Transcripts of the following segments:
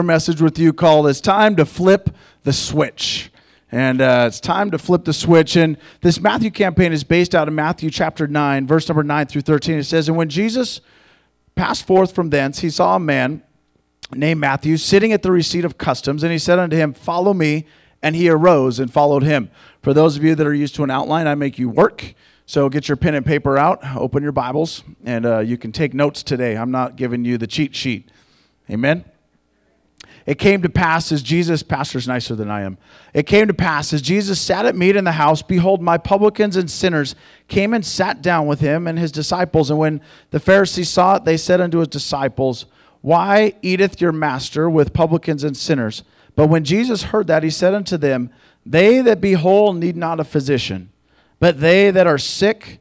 a message with you called It's Time to Flip the Switch. And uh, it's time to flip the switch. And this Matthew campaign is based out of Matthew chapter 9, verse number 9 through 13. It says, And when Jesus passed forth from thence, he saw a man named Matthew sitting at the receipt of customs, and he said unto him, Follow me. And he arose and followed him. For those of you that are used to an outline, I make you work. So get your pen and paper out, open your Bibles, and uh, you can take notes today. I'm not giving you the cheat sheet. Amen. It came to pass as Jesus, pastor's nicer than I am. It came to pass as Jesus sat at meat in the house, behold, my publicans and sinners came and sat down with him and his disciples. And when the Pharisees saw it, they said unto his disciples, Why eateth your master with publicans and sinners? But when Jesus heard that, he said unto them, They that be whole need not a physician, but they that are sick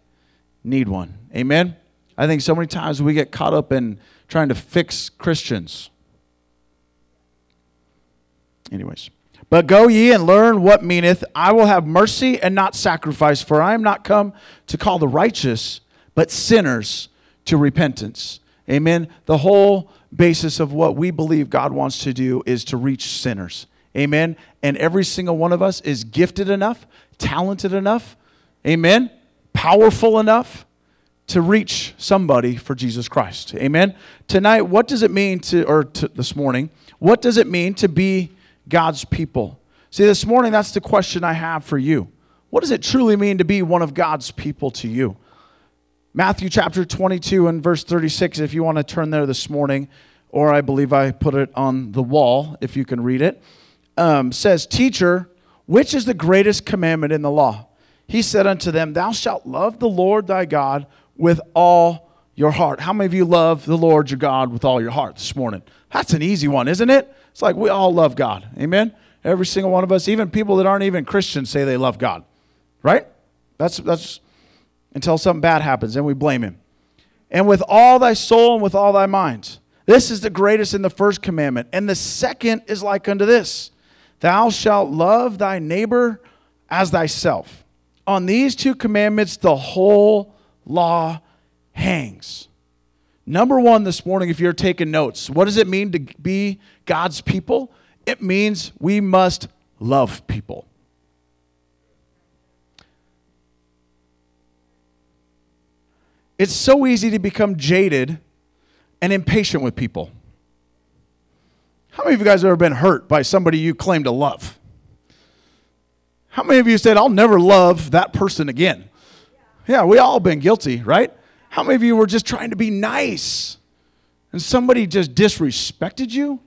need one. Amen. I think so many times we get caught up in trying to fix Christians. Anyways. But go ye and learn what meaneth, I will have mercy and not sacrifice, for I am not come to call the righteous, but sinners to repentance. Amen. The whole basis of what we believe God wants to do is to reach sinners. Amen. And every single one of us is gifted enough, talented enough, amen, powerful enough to reach somebody for Jesus Christ. Amen. Tonight, what does it mean to, or to, this morning, what does it mean to be God's people? See, this morning, that's the question I have for you. What does it truly mean to be one of God's people to you? Matthew chapter 22 and verse 36, if you want to turn there this morning, or I believe I put it on the wall, if you can read it, um, says, Teacher, which is the greatest commandment in the law? He said unto them, Thou shalt love the Lord thy God with all your heart. How many of you love the Lord your God with all your heart this morning? That's an easy one, isn't it? It's like we all love God. Amen? Every single one of us, even people that aren't even Christians, say they love God. Right? That's, that's until something bad happens, and we blame Him. And with all thy soul and with all thy mind. This is the greatest in the first commandment. And the second is like unto this Thou shalt love thy neighbor as thyself. On these two commandments, the whole law hangs. Number one this morning, if you're taking notes, what does it mean to be God's people? It means we must love people. It's so easy to become jaded and impatient with people. How many of you guys have ever been hurt by somebody you claim to love? How many of you said, I'll never love that person again? Yeah, we all been guilty, right? How many of you were just trying to be nice and somebody just disrespected you?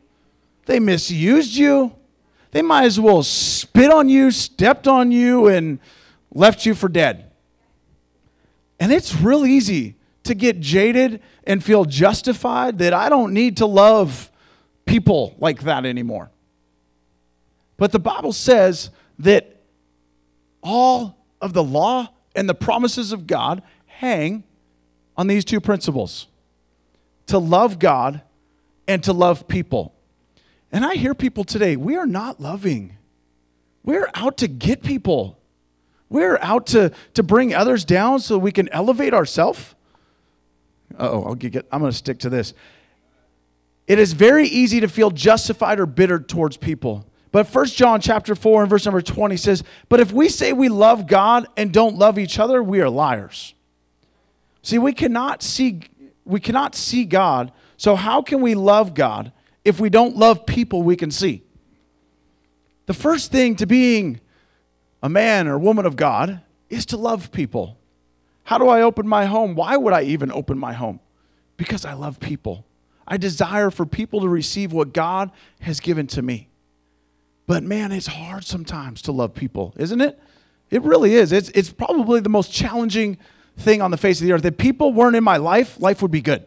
They misused you. They might as well spit on you, stepped on you, and left you for dead. And it's real easy to get jaded and feel justified that I don't need to love people like that anymore. But the Bible says that all of the law and the promises of God hang on these two principles to love God and to love people. And I hear people today, we are not loving. We're out to get people. We're out to, to bring others down so we can elevate ourselves. Oh, I'll get, I'm going to stick to this. It is very easy to feel justified or bitter towards people. But First John chapter 4 and verse number 20 says, But if we say we love God and don't love each other, we are liars. See, we cannot see we cannot see God. So how can we love God if we don't love people we can see? The first thing to being a man or woman of God is to love people. How do I open my home? Why would I even open my home? Because I love people. I desire for people to receive what God has given to me. But man, it's hard sometimes to love people, isn't it? It really is. It's, it's probably the most challenging thing on the face of the earth. If people weren't in my life, life would be good.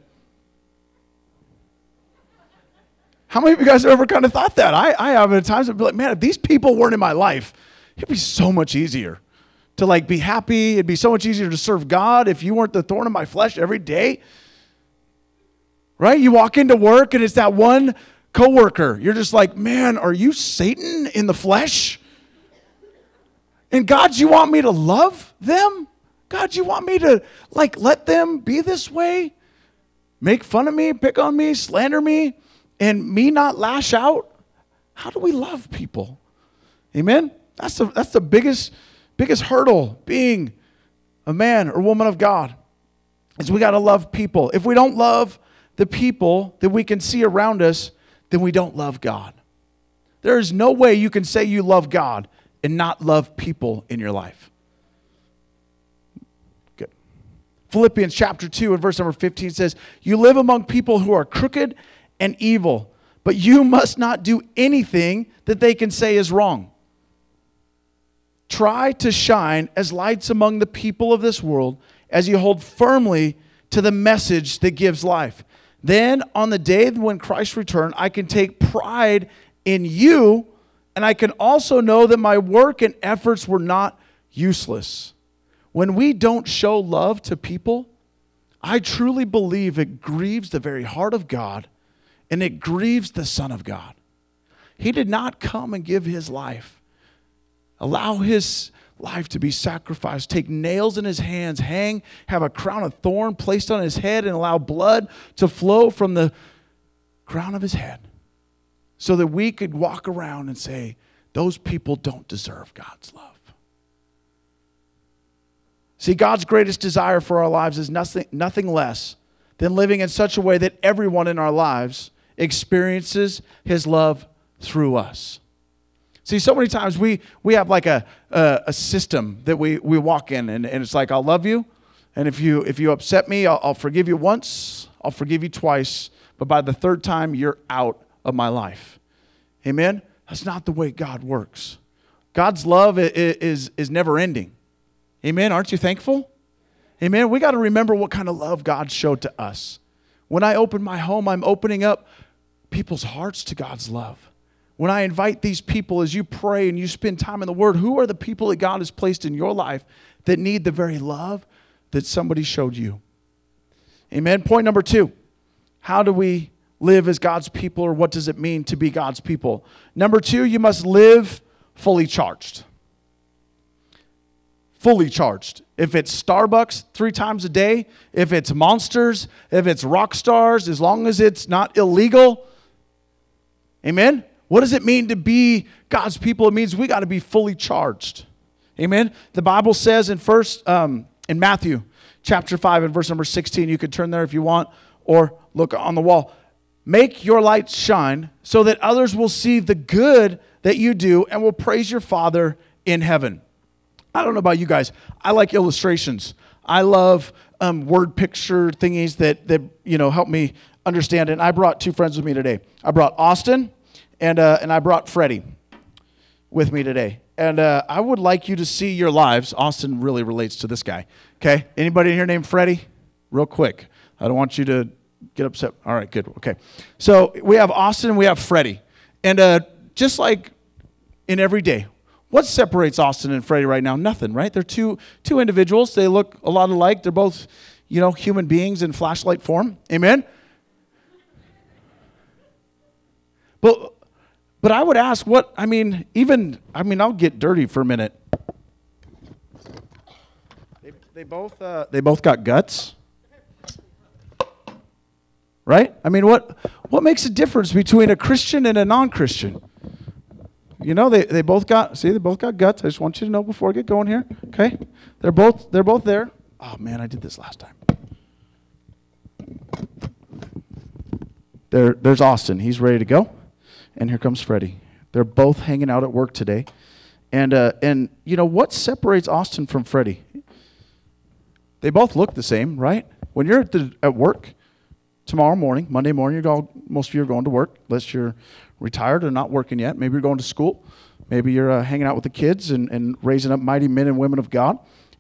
How many of you guys have ever kind of thought that? I, I have at times I'd be like, man, if these people weren't in my life, it'd be so much easier to like be happy. It'd be so much easier to serve God if you weren't the thorn in my flesh every day. Right? You walk into work and it's that one coworker. You're just like, man, are you Satan in the flesh? And God, you want me to love them? God, you want me to like let them be this way? Make fun of me, pick on me, slander me? and me not lash out, how do we love people? Amen? That's the, that's the biggest, biggest hurdle being a man or woman of God is we got to love people. If we don't love the people that we can see around us, then we don't love God. There is no way you can say you love God and not love people in your life. Good. Philippians chapter 2 and verse number 15 says, You live among people who are crooked and evil, but you must not do anything that they can say is wrong. Try to shine as lights among the people of this world as you hold firmly to the message that gives life. Then, on the day when Christ returns, I can take pride in you, and I can also know that my work and efforts were not useless. When we don't show love to people, I truly believe it grieves the very heart of God and it grieves the Son of God. He did not come and give his life, allow his life to be sacrificed, take nails in his hands, hang, have a crown of thorn placed on his head, and allow blood to flow from the crown of his head so that we could walk around and say, those people don't deserve God's love. See, God's greatest desire for our lives is nothing, nothing less than living in such a way that everyone in our lives experiences his love through us. See, so many times we, we have like a, a, a, system that we, we walk in, and, and it's like, I'll love you. And if you, if you upset me, I'll, I'll forgive you once, I'll forgive you twice. But by the third time, you're out of my life. Amen? That's not the way God works. God's love is, is, is never ending. Amen? Aren't you thankful? Amen? We got to remember what kind of love God showed to us. When I open my home, I'm opening up people's hearts to God's love when I invite these people as you pray and you spend time in the Word, who are the people that God has placed in your life that need the very love that somebody showed you? Amen. Point number two how do we live as God's people, or what does it mean to be God's people? Number two, you must live fully charged. Fully charged. If it's Starbucks three times a day, if it's monsters, if it's rock stars, as long as it's not illegal, amen? What does it mean to be God's people? It means we got to be fully charged. Amen. The Bible says in first um, in Matthew chapter five and verse number sixteen. You could turn there if you want, or look on the wall. Make your light shine so that others will see the good that you do and will praise your Father in heaven. I don't know about you guys. I like illustrations. I love um, word picture thingies that that you know help me understand. And I brought two friends with me today. I brought Austin and, uh, and I brought Freddie with me today. And uh, I would like you to see your lives. Austin really relates to this guy. Okay? Anybody in here named Freddie? Real quick. I don't want you to get upset. All right, good. Okay. So we have Austin and we have Freddie. And uh, just like in every day, what separates Austin and Freddie right now? Nothing, right? They're two, two individuals. They look a lot alike. They're both, you know, human beings in flashlight form. Amen? But but I would ask what, I mean, even, I mean, I'll get dirty for a minute. They, they both, uh, they both got guts. Right? I mean, what, what makes a difference between a Christian and a non Christian? You know, they, they both got, see, they both got guts. I just want you to know before I get going here. Okay? They're both, they're both there. Oh, man, I did this last time. There, there's Austin. He's ready to go and here comes Freddie. They're both hanging out at work today. And, uh, and you know, what separates Austin from Freddie? They both look the same, right? When you're at, the, at work tomorrow morning, Monday morning, you're all, most of you are going to work, unless you're retired or not working yet. Maybe you're going to school. Maybe you're uh, hanging out with the kids and, and raising up mighty men and women of God.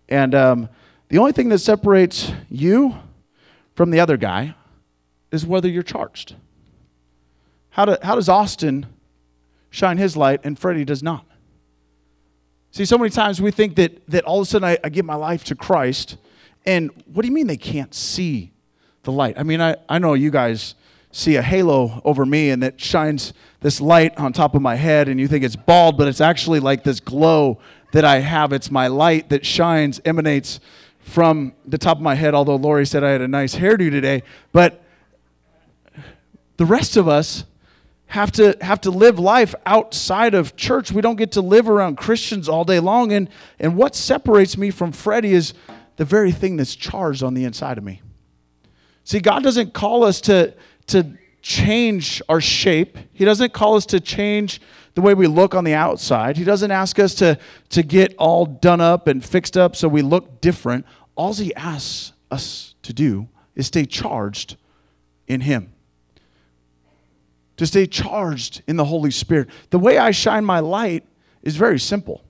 And um, the only thing that separates you from the other guy is whether you're charged. How, do, how does Austin shine his light and Freddie does not? See, so many times we think that, that all of a sudden I, I give my life to Christ, and what do you mean they can't see the light? I mean, I, I know you guys see a halo over me and it shines this light on top of my head, and you think it's bald, but it's actually like this glow that I have. It's my light that shines, emanates from the top of my head, although Lori said I had a nice hairdo today. But The rest of us have to have to live life outside of church. We don't get to live around Christians all day long. And and what separates me from Freddie is the very thing that's charged on the inside of me. See, God doesn't call us to to change our shape. He doesn't call us to change the way we look on the outside. He doesn't ask us to, to get all done up and fixed up so we look different. All he asks us to do is stay charged in him to stay charged in the Holy Spirit. The way I shine my light is very simple.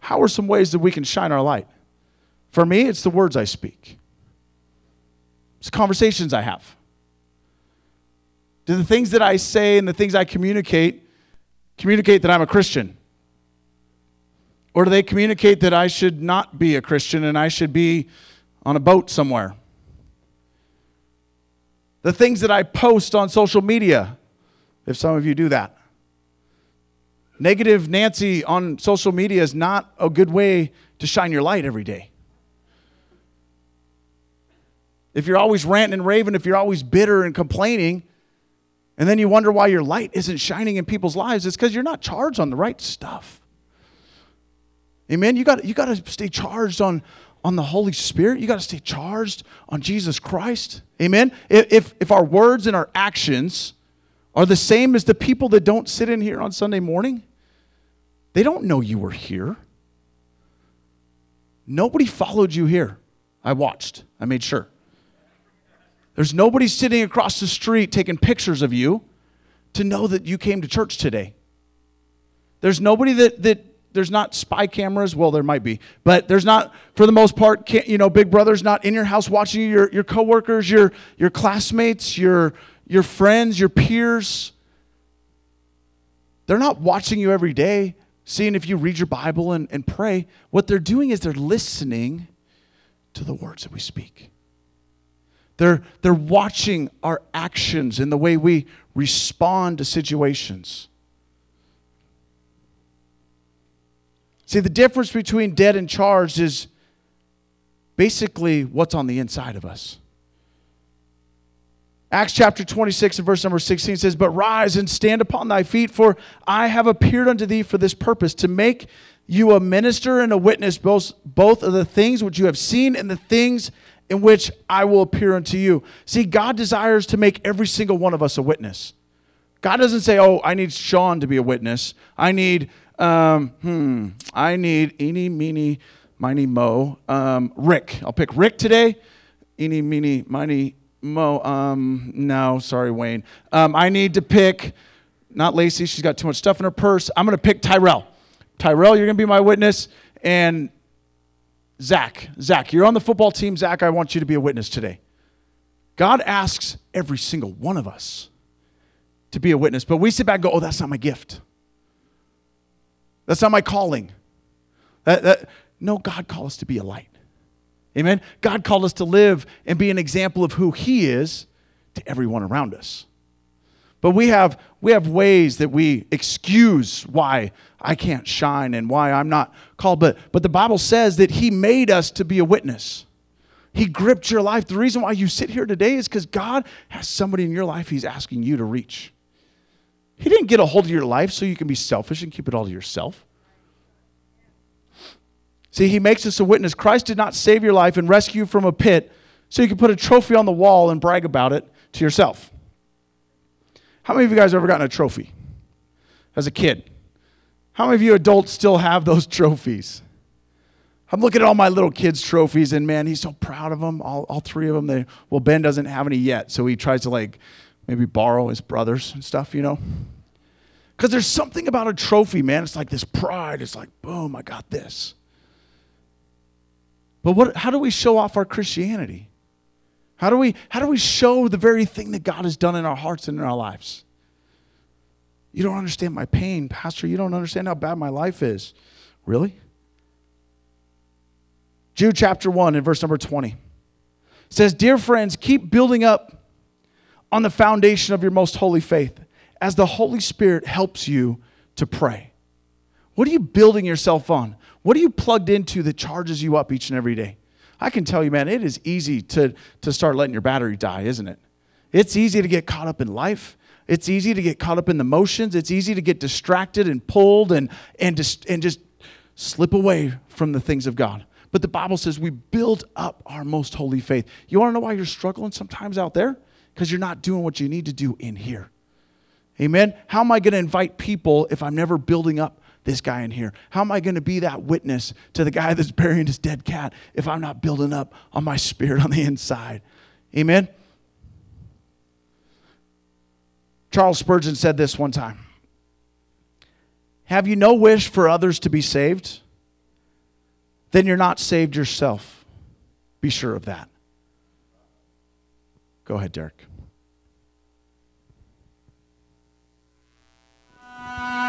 How are some ways that we can shine our light? For me, it's the words I speak, it's conversations I have. Do the things that I say and the things I communicate communicate that I'm a Christian? Or do they communicate that I should not be a Christian and I should be on a boat somewhere? the things that I post on social media, if some of you do that. Negative Nancy on social media is not a good way to shine your light every day. If you're always ranting and raving, if you're always bitter and complaining, and then you wonder why your light isn't shining in people's lives, it's because you're not charged on the right stuff. Amen. You got you got to stay charged on on the Holy Spirit. You got to stay charged on Jesus Christ. Amen. If, if, if our words and our actions are the same as the people that don't sit in here on Sunday morning, they don't know you were here. Nobody followed you here. I watched, I made sure. There's nobody sitting across the street taking pictures of you to know that you came to church today. There's nobody that, that there's not spy cameras. Well, there might be, but there's not, for the most part, you know, Big Brother's not in your house watching you. Your, your coworkers, your, your classmates, your, your friends, your peers. They're not watching you every day, seeing if you read your Bible and, and pray. What they're doing is they're listening to the words that we speak. They're, they're watching our actions and the way we respond to situations. See, the difference between dead and charged is basically what's on the inside of us. Acts chapter 26 and verse number 16 says, But rise and stand upon thy feet, for I have appeared unto thee for this purpose, to make you a minister and a witness both, both of the things which you have seen and the things in which I will appear unto you. See, God desires to make every single one of us a witness. God doesn't say, Oh, I need Sean to be a witness. I need um, hmm, I need eeny, meeny, miny, mo. Um, Rick. I'll pick Rick today. Eeny, meeny, miny, mo. Um, no, sorry, Wayne. Um, I need to pick, not Lacey, she's got too much stuff in her purse. I'm going to pick Tyrell. Tyrell, you're going to be my witness. And Zach, Zach, you're on the football team. Zach, I want you to be a witness today. God asks every single one of us to be a witness, but we sit back and go, oh, that's not my gift. That's not my calling. That, that, no, God called us to be a light. Amen. God called us to live and be an example of who He is to everyone around us. But we have, we have ways that we excuse why I can't shine and why I'm not called. But, but the Bible says that He made us to be a witness. He gripped your life. The reason why you sit here today is because God has somebody in your life He's asking you to reach. He didn't get a hold of your life so you can be selfish and keep it all to yourself. See, he makes us a witness. Christ did not save your life and rescue you from a pit so you can put a trophy on the wall and brag about it to yourself. How many of you guys ever gotten a trophy as a kid? How many of you adults still have those trophies? I'm looking at all my little kids' trophies, and man, he's so proud of them. All, all three of them. They, well, Ben doesn't have any yet, so he tries to like maybe borrow his brothers and stuff, you know? Because there's something about a trophy, man. It's like this pride. It's like, boom, I got this. But what, how do we show off our Christianity? How do, we, how do we show the very thing that God has done in our hearts and in our lives? You don't understand my pain, Pastor. You don't understand how bad my life is. Really? Jude chapter 1 and verse number 20 says, Dear friends, keep building up on the foundation of your most holy faith as the Holy Spirit helps you to pray. What are you building yourself on? What are you plugged into that charges you up each and every day? I can tell you, man, it is easy to, to start letting your battery die, isn't it? It's easy to get caught up in life. It's easy to get caught up in the motions. It's easy to get distracted and pulled and, and, just, and just slip away from the things of God. But the Bible says we build up our most holy faith. You want to know why you're struggling sometimes out there? Because you're not doing what you need to do in here. Amen. How am I going to invite people if I'm never building up this guy in here? How am I going to be that witness to the guy that's burying his dead cat if I'm not building up on my spirit on the inside? Amen. Charles Spurgeon said this one time Have you no wish for others to be saved? Then you're not saved yourself. Be sure of that. Go ahead, Derek.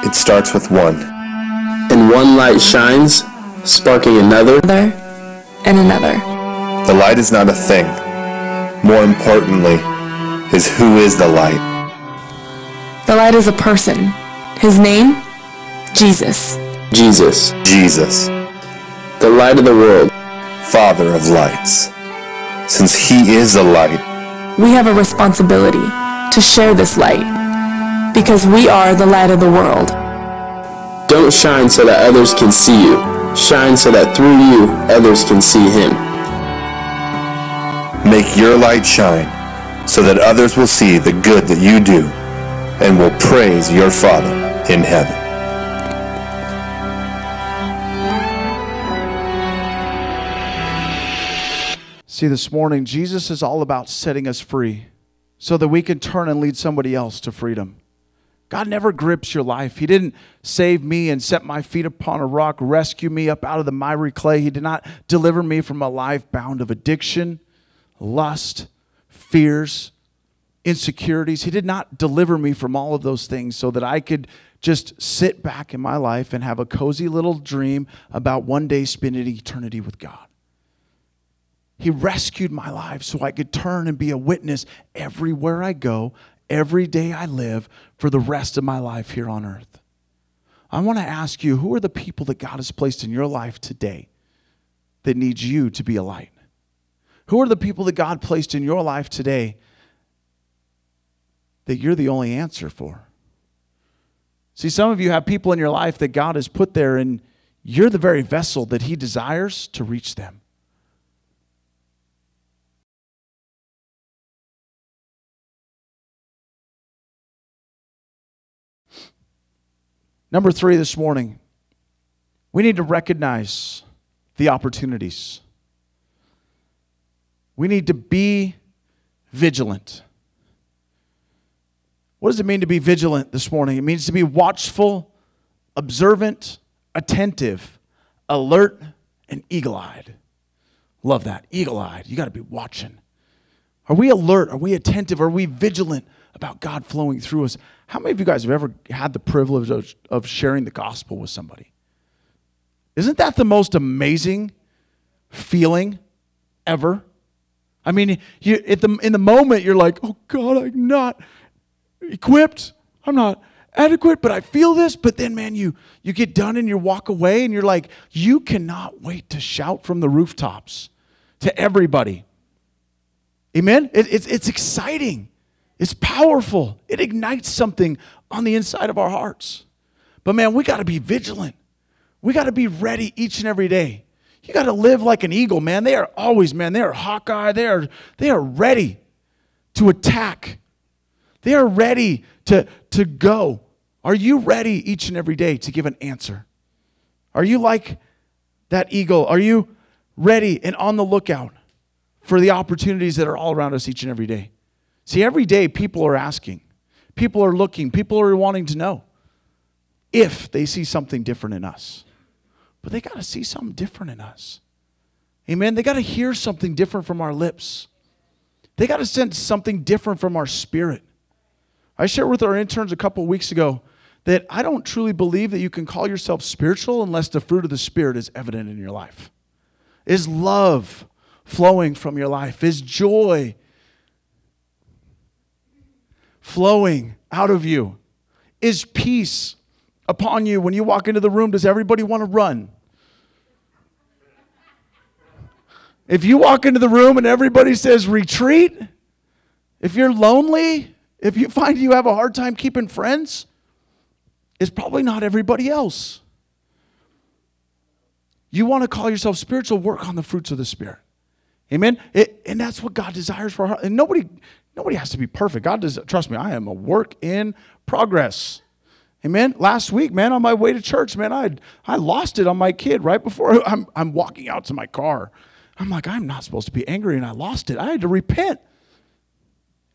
It starts with one. And one light shines, sparking another. another, and another. The light is not a thing. More importantly, is who is the light. The light is a person. His name? Jesus. Jesus, Jesus, the light of the world. Father of lights. Since he is the light, We have a responsibility to share this light because we are the light of the world. Don't shine so that others can see you. Shine so that through you, others can see him. make your light shine so that others will see the good that you do and will praise your Father in heaven. See, this morning, Jesus is all about setting us free so that we can turn and lead somebody else to freedom. God never grips your life. He didn't save me and set my feet upon a rock, rescue me up out of the miry clay. He did not deliver me from a life bound of addiction, lust, fears, insecurities. He did not deliver me from all of those things so that I could just sit back in my life and have a cozy little dream about one day spending eternity with God. He rescued my life so I could turn and be a witness everywhere I go, every day I live, for the rest of my life here on earth. I want to ask you who are the people that God has placed in your life today that needs you to be a light? Who are the people that God placed in your life today that you're the only answer for? See, some of you have people in your life that God has put there, and you're the very vessel that He desires to reach them. Number three this morning, we need to recognize the opportunities. We need to be vigilant. What does it mean to be vigilant this morning? It means to be watchful, observant, attentive, alert, and eagle eyed. Love that. Eagle eyed. You got to be watching. Are we alert? Are we attentive? Are we vigilant about God flowing through us? How many of you guys have ever had the privilege of, of sharing the gospel with somebody? Isn't that the most amazing feeling ever? I mean, you, the, in the moment, you're like, oh God, I'm not equipped. I'm not adequate, but I feel this. But then, man, you, you get done and you walk away and you're like, you cannot wait to shout from the rooftops to everybody. Amen? It, it's, it's exciting. It's powerful. It ignites something on the inside of our hearts. But man, we got to be vigilant. We got to be ready each and every day. You got to live like an eagle, man. They are always, man, they are Hawkeye. They are, they are ready to attack. They are ready to, to go. Are you ready each and every day to give an answer? Are you like that eagle? Are you ready and on the lookout for the opportunities that are all around us each and every day? See, every day people are asking, people are looking, people are wanting to know if they see something different in us. But they got to see something different in us. Amen. They got to hear something different from our lips. They got to sense something different from our spirit. I shared with our interns a couple weeks ago that I don't truly believe that you can call yourself spiritual unless the fruit of the Spirit is evident in your life. Is love flowing from your life? Is joy flowing out of you? Is peace upon you when you walk into the room? Does everybody want to run? If you walk into the room and everybody says retreat, If you're lonely, if you find you have a hard time keeping friends, it's probably not everybody else. You want to call yourself spiritual, work on the fruits of the Spirit. Amen. It, and that's what God desires for our heart. And nobody, nobody has to be perfect. God does. Trust me, I am a work in progress. Amen. Last week, man, on my way to church, man, I I lost it on my kid right before I'm I'm walking out to my car. I'm like, I'm not supposed to be angry, and I lost it. I had to repent.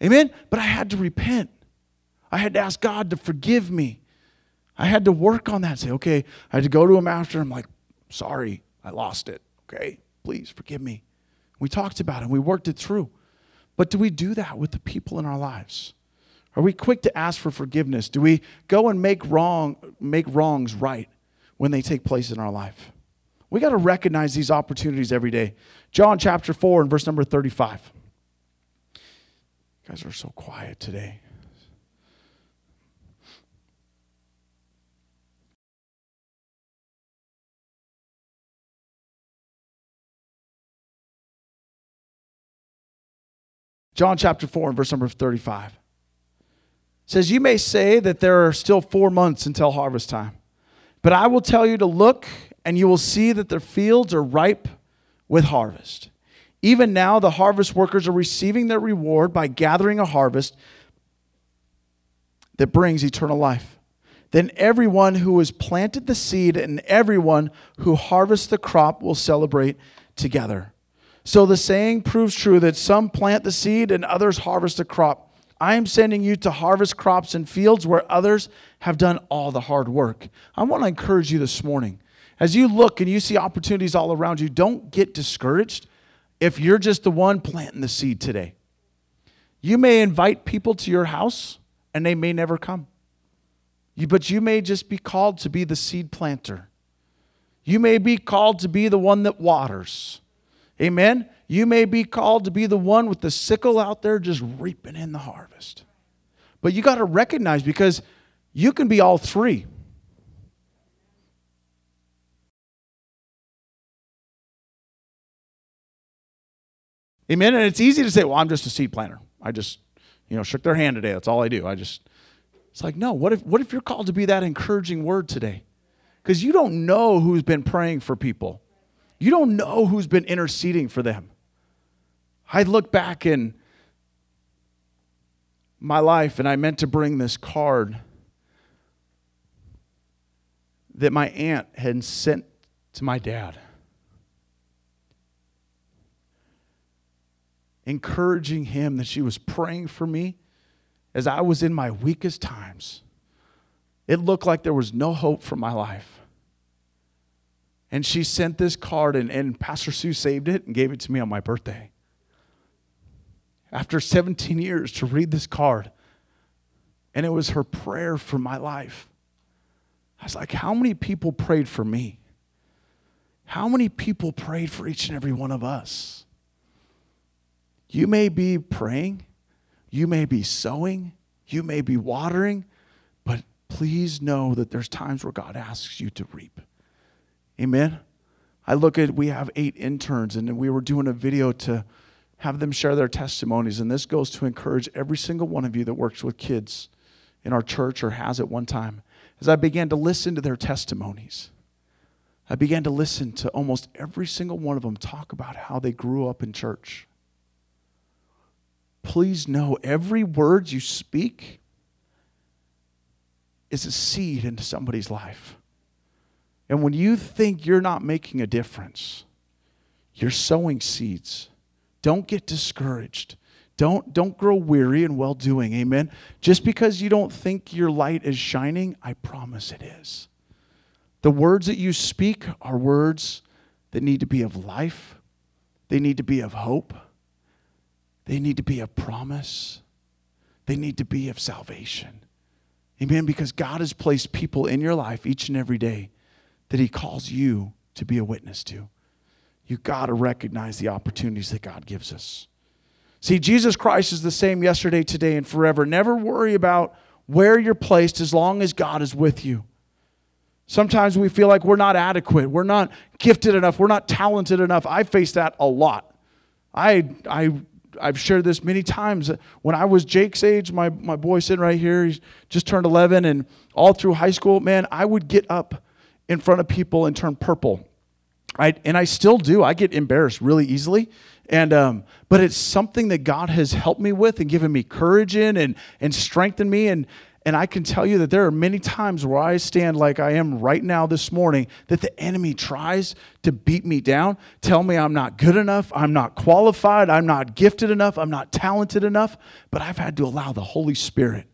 Amen. But I had to repent. I had to ask God to forgive me. I had to work on that. Say, okay, I had to go to him after. I'm like, sorry, I lost it. Okay, please forgive me. We talked about it. We worked it through. But do we do that with the people in our lives? Are we quick to ask for forgiveness? Do we go and make wrong make wrongs right when they take place in our life? We got to recognize these opportunities every day. John chapter 4 and verse number 35. You guys are so quiet today. John chapter 4 and verse number 35 says, You may say that there are still four months until harvest time, but I will tell you to look, and you will see that the fields are ripe with harvest. Even now, the harvest workers are receiving their reward by gathering a harvest that brings eternal life. Then everyone who has planted the seed and everyone who harvests the crop will celebrate together. So the saying proves true that some plant the seed and others harvest the crop. I am sending you to harvest crops in fields where others have done all the hard work. I want to encourage you this morning. As you look and you see opportunities all around you, don't get discouraged if you're just the one planting the seed today. You may invite people to your house and they may never come. You, but you may just be called to be the seed planter. You may be called to be the one that waters. Amen. You may be called to be the one with the sickle out there just reaping in the harvest. But you got to recognize because you can be all three. Amen. And it's easy to say, well, I'm just a seed planter. I just, you know, shook their hand today. That's all I do. I just, it's like, no, what if, what if you're called to be that encouraging word today? Because you don't know who's been praying for people. You don't know who's been interceding for them. I look back in my life and I meant to bring this card that my aunt had sent to my dad. Encouraging him that she was praying for me as I was in my weakest times. It looked like there was no hope for my life. And she sent this card, and, and Pastor Sue saved it and gave it to me on my birthday. After 17 years to read this card, and it was her prayer for my life. I was like, how many people prayed for me? How many people prayed for each and every one of us? You may be praying, you may be sowing, you may be watering, but please know that there's times where God asks you to reap. Amen. I look at, we have eight interns, and we were doing a video to have them share their testimonies. And this goes to encourage every single one of you that works with kids in our church or has at one time. As I began to listen to their testimonies, I began to listen to almost every single one of them talk about how they grew up in church. Please know every word you speak is a seed into somebody's life. And when you think you're not making a difference, you're sowing seeds. Don't get discouraged. Don't, don't grow weary in well doing. Amen. Just because you don't think your light is shining, I promise it is. The words that you speak are words that need to be of life, they need to be of hope, they need to be of promise, they need to be of salvation. Amen. Because God has placed people in your life each and every day that He calls you to be a witness to. You got to recognize the opportunities that God gives us. See, Jesus Christ is the same yesterday, today, and forever. Never worry about where you're placed as long as God is with you. Sometimes we feel like we're not adequate, we're not gifted enough, we're not talented enough. I face that a lot. I, I I've shared this many times. When I was Jake's age, my, my boy sitting right here, he's just turned 11, and all through high school, man, I would get up in front of people and turn purple. I, and I still do. I get embarrassed really easily. And, um, but it's something that God has helped me with and given me courage in and, and strengthened me. And, and I can tell you that there are many times where I stand like I am right now this morning that the enemy tries to beat me down, tell me I'm not good enough, I'm not qualified, I'm not gifted enough, I'm not talented enough. But I've had to allow the Holy Spirit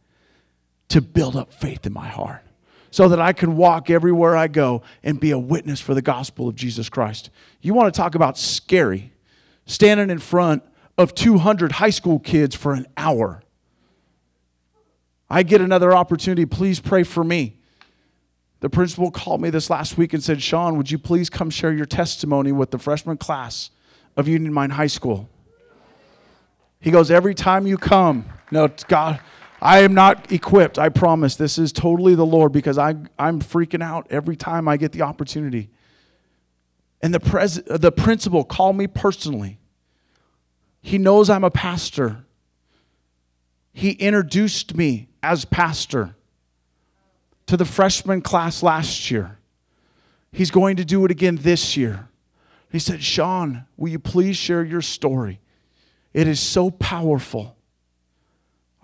to build up faith in my heart so that I can walk everywhere I go and be a witness for the gospel of Jesus Christ. You want to talk about scary, standing in front of 200 high school kids for an hour I get another opportunity, please pray for me. The principal called me this last week and said, Sean, would you please come share your testimony with the freshman class of Union Mine High School? He goes, Every time you come, no, God, I am not equipped. I promise. This is totally the Lord because I, I'm freaking out every time I get the opportunity. And the, pres- the principal called me personally. He knows I'm a pastor. He introduced me as pastor to the freshman class last year. He's going to do it again this year. He said, Sean, will you please share your story? It is so powerful.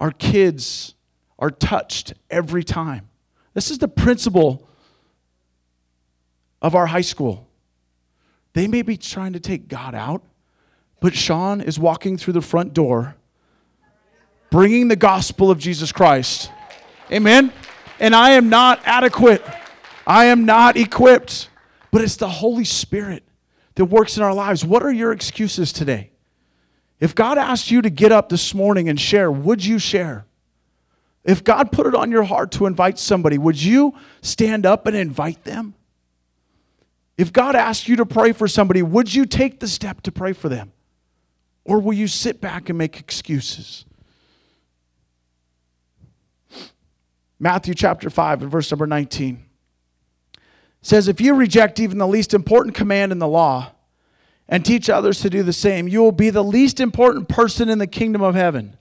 Our kids are touched every time. This is the principal of our high school. They may be trying to take God out, but Sean is walking through the front door bringing the gospel of Jesus Christ. Amen. And I am not adequate. I am not equipped, but it's the Holy Spirit that works in our lives. What are your excuses today? If God asked you to get up this morning and share, would you share? If God put it on your heart to invite somebody, would you stand up and invite them? If God asked you to pray for somebody, would you take the step to pray for them? Or will you sit back and make excuses? Matthew chapter 5 and verse number 19 says, If you reject even the least important command in the law and teach others to do the same, you will be the least important person in the kingdom of heaven.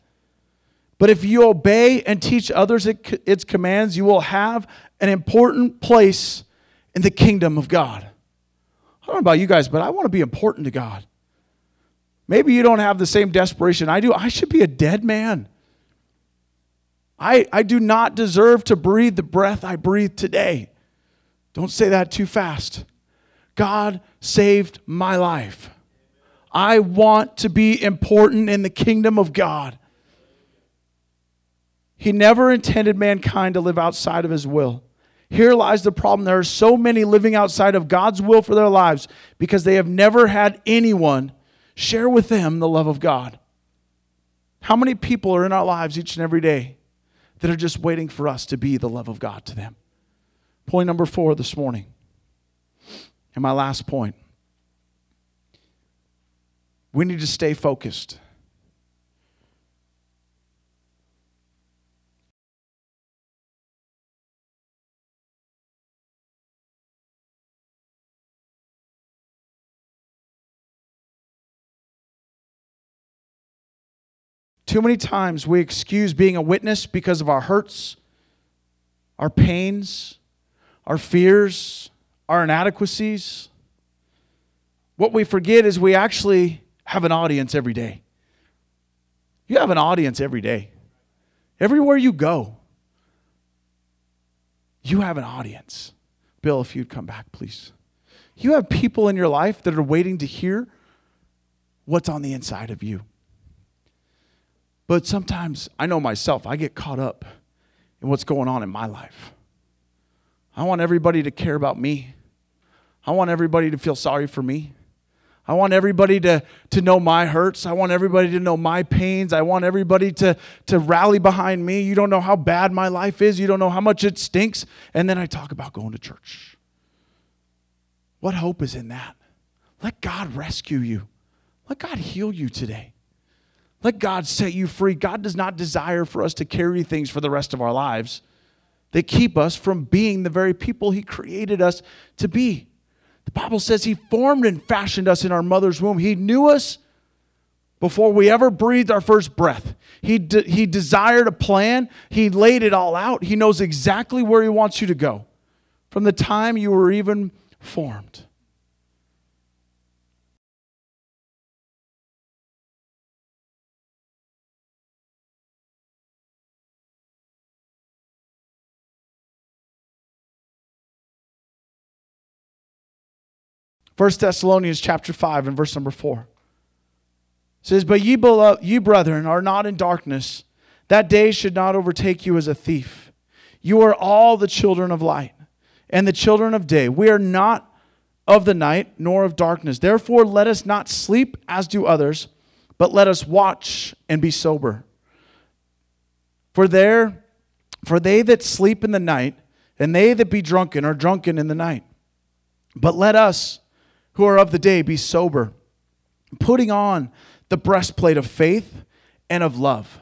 But if you obey and teach others its commands, you will have an important place in the kingdom of God. I don't know about you guys, but I want to be important to God. Maybe you don't have the same desperation I do. I should be a dead man. I, I do not deserve to breathe the breath I breathe today. Don't say that too fast. God saved my life. I want to be important in the kingdom of God. He never intended mankind to live outside of his will. Here lies the problem. There are so many living outside of God's will for their lives because they have never had anyone share with them the love of God. How many people are in our lives each and every day that are just waiting for us to be the love of God to them. Point number four this morning, and my last point we need to stay focused. Too many times we excuse being a witness because of our hurts, our pains, our fears, our inadequacies. What we forget is we actually have an audience every day. You have an audience every day. Everywhere you go, you have an audience. Bill, if you'd come back, please. You have people in your life that are waiting to hear what's on the inside of you. But sometimes I know myself, I get caught up in what's going on in my life. I want everybody to care about me. I want everybody to feel sorry for me. I want everybody to, to know my hurts. I want everybody to know my pains. I want everybody to, to rally behind me. You don't know how bad my life is. You don't know how much it stinks. And then I talk about going to church. What hope is in that? Let God rescue you. Let God heal you today. Let God set you free. God does not desire for us to carry things for the rest of our lives that keep us from being the very people He created us to be. The Bible says He formed and fashioned us in our mother's womb. He knew us before we ever breathed our first breath. He, de- he desired a plan. He laid it all out. He knows exactly where He wants you to go from the time you were even formed. First Thessalonians chapter 5 and verse number 4 says, But ye, beloved, ye brethren are not in darkness, that day should not overtake you as a thief. You are all the children of light and the children of day. We are not of the night nor of darkness. Therefore, let us not sleep as do others, but let us watch and be sober. For there, for they that sleep in the night, and they that be drunken are drunken in the night. But let us who are of the day be sober, putting on the breastplate of faith and of love.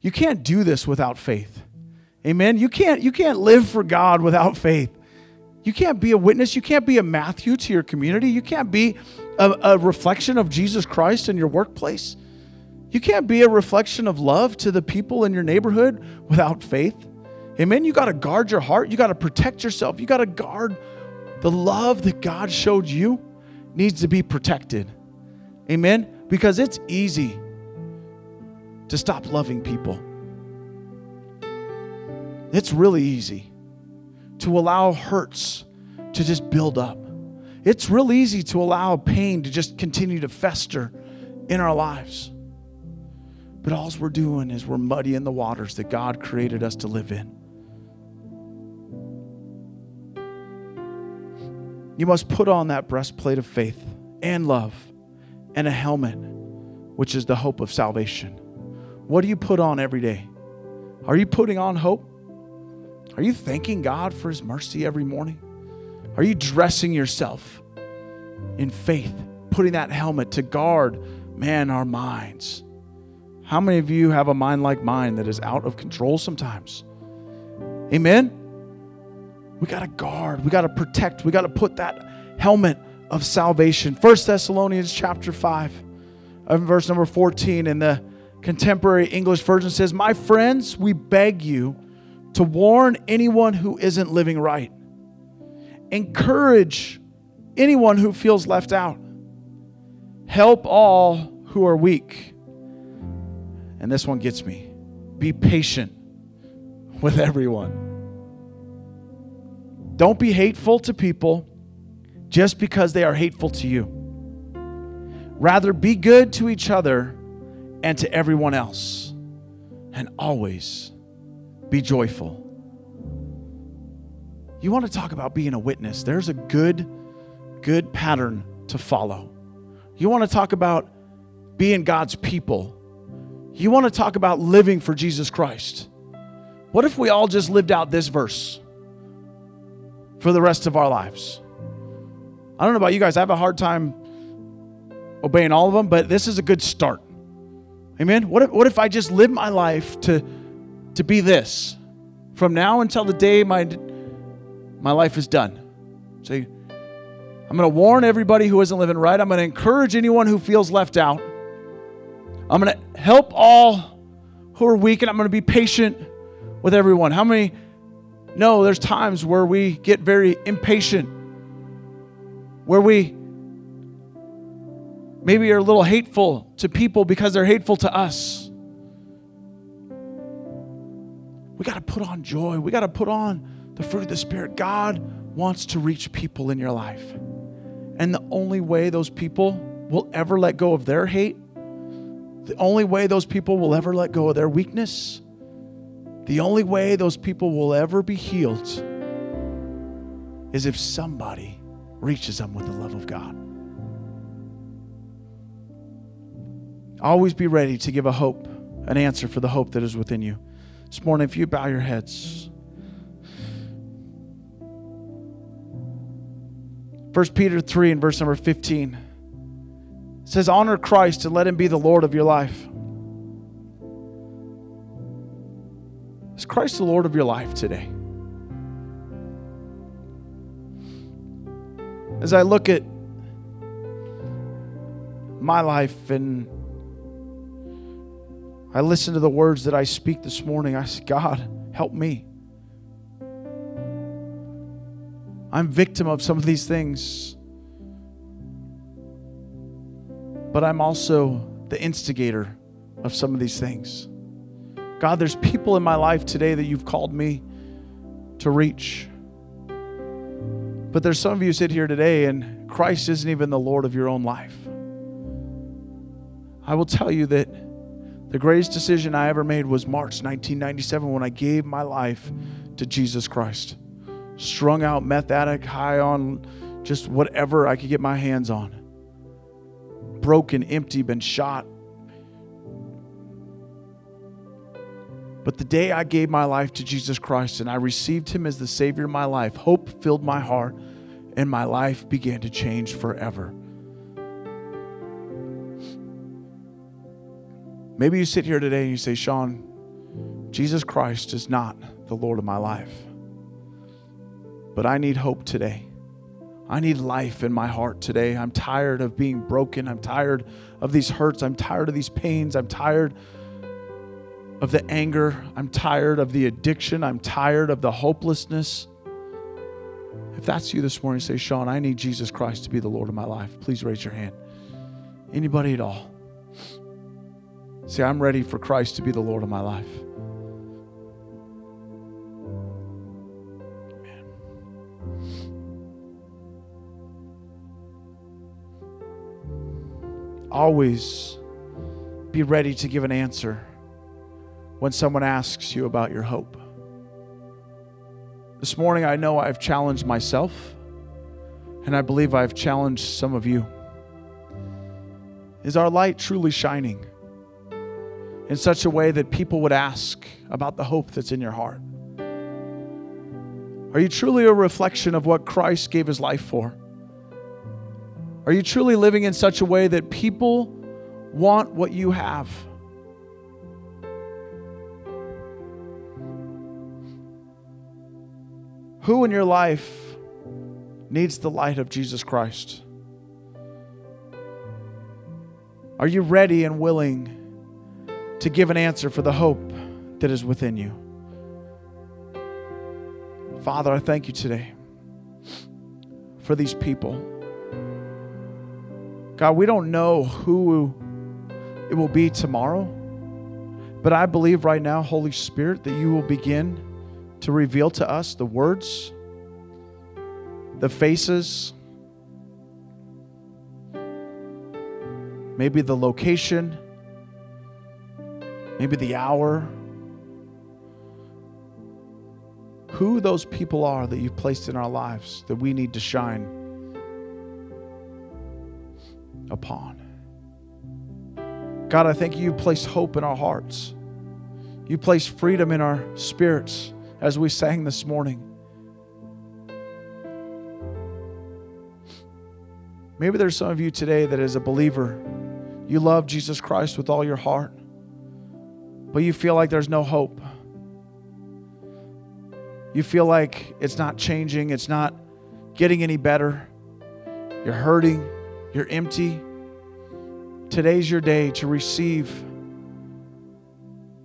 You can't do this without faith. Amen. You can't you can't live for God without faith. You can't be a witness. You can't be a Matthew to your community. You can't be a, a reflection of Jesus Christ in your workplace. You can't be a reflection of love to the people in your neighborhood without faith. Amen. You got to guard your heart. You got to protect yourself. You got to guard the love that God showed you needs to be protected. Amen? Because it's easy to stop loving people. It's really easy to allow hurts to just build up. It's real easy to allow pain to just continue to fester in our lives. But all we're doing is we're muddying the waters that God created us to live in. You must put on that breastplate of faith and love and a helmet, which is the hope of salvation. What do you put on every day? Are you putting on hope? Are you thanking God for His mercy every morning? Are you dressing yourself in faith, putting that helmet to guard, man, our minds? How many of you have a mind like mine that is out of control sometimes? Amen? We got to guard, we got to protect, we got to put that helmet of salvation. First Thessalonians chapter 5, uh, verse number 14 in the contemporary English version says, My friends, we beg you to warn anyone who isn't living right. Encourage anyone who feels left out. Help all who are weak. And this one gets me. Be patient with everyone. Don't be hateful to people just because they are hateful to you. Rather, be good to each other and to everyone else. And always be joyful. You want to talk about being a witness? There's a good, good pattern to follow. You want to talk about being God's people? You want to talk about living for Jesus Christ? What if we all just lived out this verse? For the rest of our lives. I don't know about you guys, I have a hard time obeying all of them, but this is a good start. Amen. What if, what if I just live my life to, to be this from now until the day my, my life is done? See, I'm going to warn everybody who isn't living right. I'm going to encourage anyone who feels left out. I'm going to help all who are weak, and I'm going to be patient with everyone. How many no, there's times where we get very impatient, where we maybe are a little hateful to people because they're hateful to us. We got to put on joy. We got to put on the fruit of the Spirit. God wants to reach people in your life. And the only way those people will ever let go of their hate, the only way those people will ever let go of their weakness, the only way those people will ever be healed is if somebody reaches them with the love of God. Always be ready to give a hope, an answer for the hope that is within you. This morning, if you bow your heads, 1 Peter 3 and verse number 15 says, Honor Christ and let him be the Lord of your life. Christ the Lord of your life today? As I look at my life and I listen to the words that I speak this morning. I say, God, help me. I'm victim of some of these things. But I'm also the instigator of some of these things. God, there's people in my life today that you've called me to reach. But there's some of you sit here today and Christ isn't even the Lord of your own life. I will tell you that the greatest decision I ever made was March 1997 when I gave my life to Jesus Christ. Strung out, meth addict, high on just whatever I could get my hands on. Broken, empty, been shot, But the day I gave my life to Jesus Christ and I received Him as the Savior of my life, hope filled my heart and my life began to change forever. Maybe you sit here today and you say, Sean, Jesus Christ is not the Lord of my life. But I need hope today. I need life in my heart today. I'm tired of being broken. I'm tired of these hurts. I'm tired of these pains. I'm tired of the anger. I'm tired of the addiction. I'm tired of the hopelessness. If that's you this morning, say, Sean, I need Jesus Christ to be the Lord of my life. Please raise your hand. Anybody at all? Say, I'm ready for Christ to be the Lord of my life. Always be ready to give an answer when someone asks you about your hope. This morning, I know I've challenged myself, and I believe I've challenged some of you. Is our light truly shining in such a way that people would ask about the hope that's in your heart? Are you truly a reflection of what Christ gave his life for? Are you truly living in such a way that people want what you have? Who in your life needs the light of Jesus Christ? Are you ready and willing to give an answer for the hope that is within you? Father, I thank you today for these people. God, we don't know who it will be tomorrow, but I believe right now, Holy Spirit, that you will begin to reveal to us the words, the faces, maybe the location, maybe the hour, who those people are that you've placed in our lives that we need to shine upon. God, I thank you, you place hope in our hearts. You place freedom in our spirits as we sang this morning. Maybe there's some of you today that, as a believer, you love Jesus Christ with all your heart, but you feel like there's no hope. You feel like it's not changing, it's not getting any better. You're hurting, you're empty. Today's your day to receive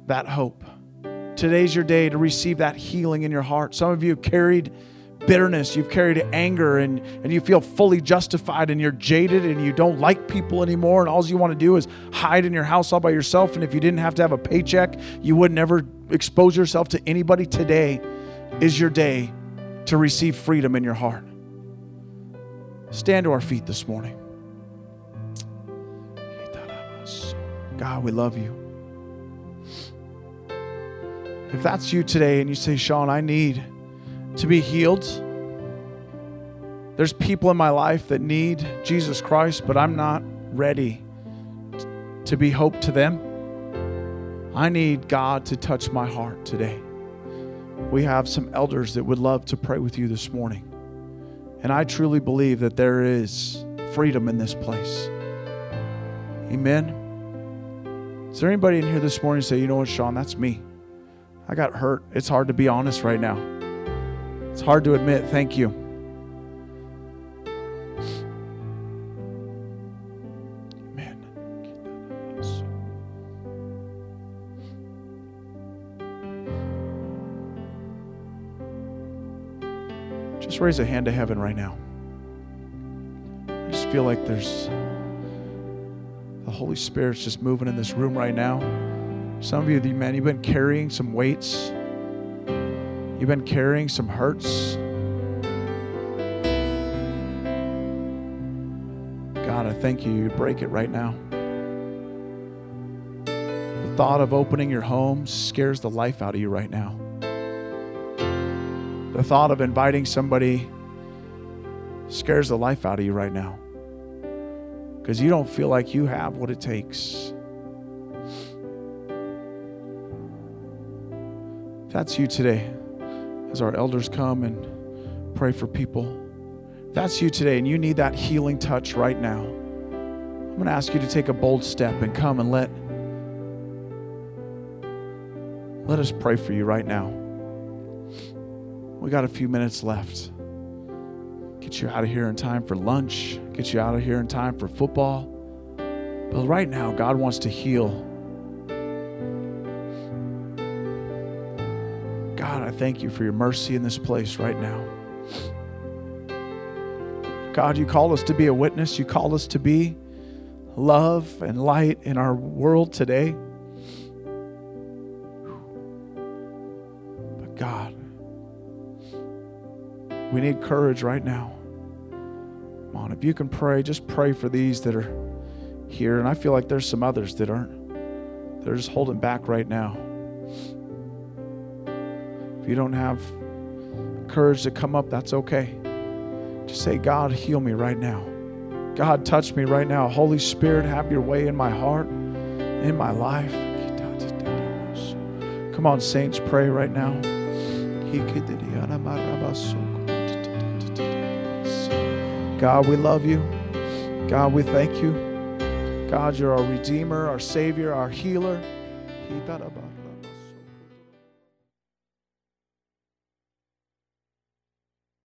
that hope. Today's your day to receive that healing in your heart. Some of you have carried bitterness, you've carried anger, and, and you feel fully justified, and you're jaded, and you don't like people anymore, and all you want to do is hide in your house all by yourself. And if you didn't have to have a paycheck, you would never expose yourself to anybody. Today is your day to receive freedom in your heart. Stand to our feet this morning. God, we love you. If that's you today and you say, Sean, I need to be healed, there's people in my life that need Jesus Christ, but I'm not ready to be hope to them. I need God to touch my heart today. We have some elders that would love to pray with you this morning. And I truly believe that there is freedom in this place. Amen. Is there anybody in here this morning say, you know what, Sean, that's me? I got hurt. It's hard to be honest right now. It's hard to admit, thank you. Man. Just raise a hand to heaven right now. I just feel like there's the Holy Spirit's just moving in this room right now. Some of you, man, you've been carrying some weights. You've been carrying some hurts. God, I thank you. You break it right now. The thought of opening your home scares the life out of you right now. The thought of inviting somebody scares the life out of you right now because you don't feel like you have what it takes. That's you today, as our elders come and pray for people, that's you today and you need that healing touch right now, I'm going to ask you to take a bold step and come and let let us pray for you right now. We got a few minutes left. Get you out of here in time for lunch, get you out of here in time for football. But right now, God wants to heal. Thank you for your mercy in this place right now. God, you call us to be a witness. You call us to be love and light in our world today. But God, we need courage right now. Come on, if you can pray, just pray for these that are here. And I feel like there's some others that aren't. They're just holding back right now. You don't have courage to come up, that's okay. Just say, God, heal me right now. God, touch me right now. Holy Spirit, have your way in my heart, in my life. Come on, saints, pray right now. God, we love you. God, we thank you. God, you're our Redeemer, our Savior, our healer.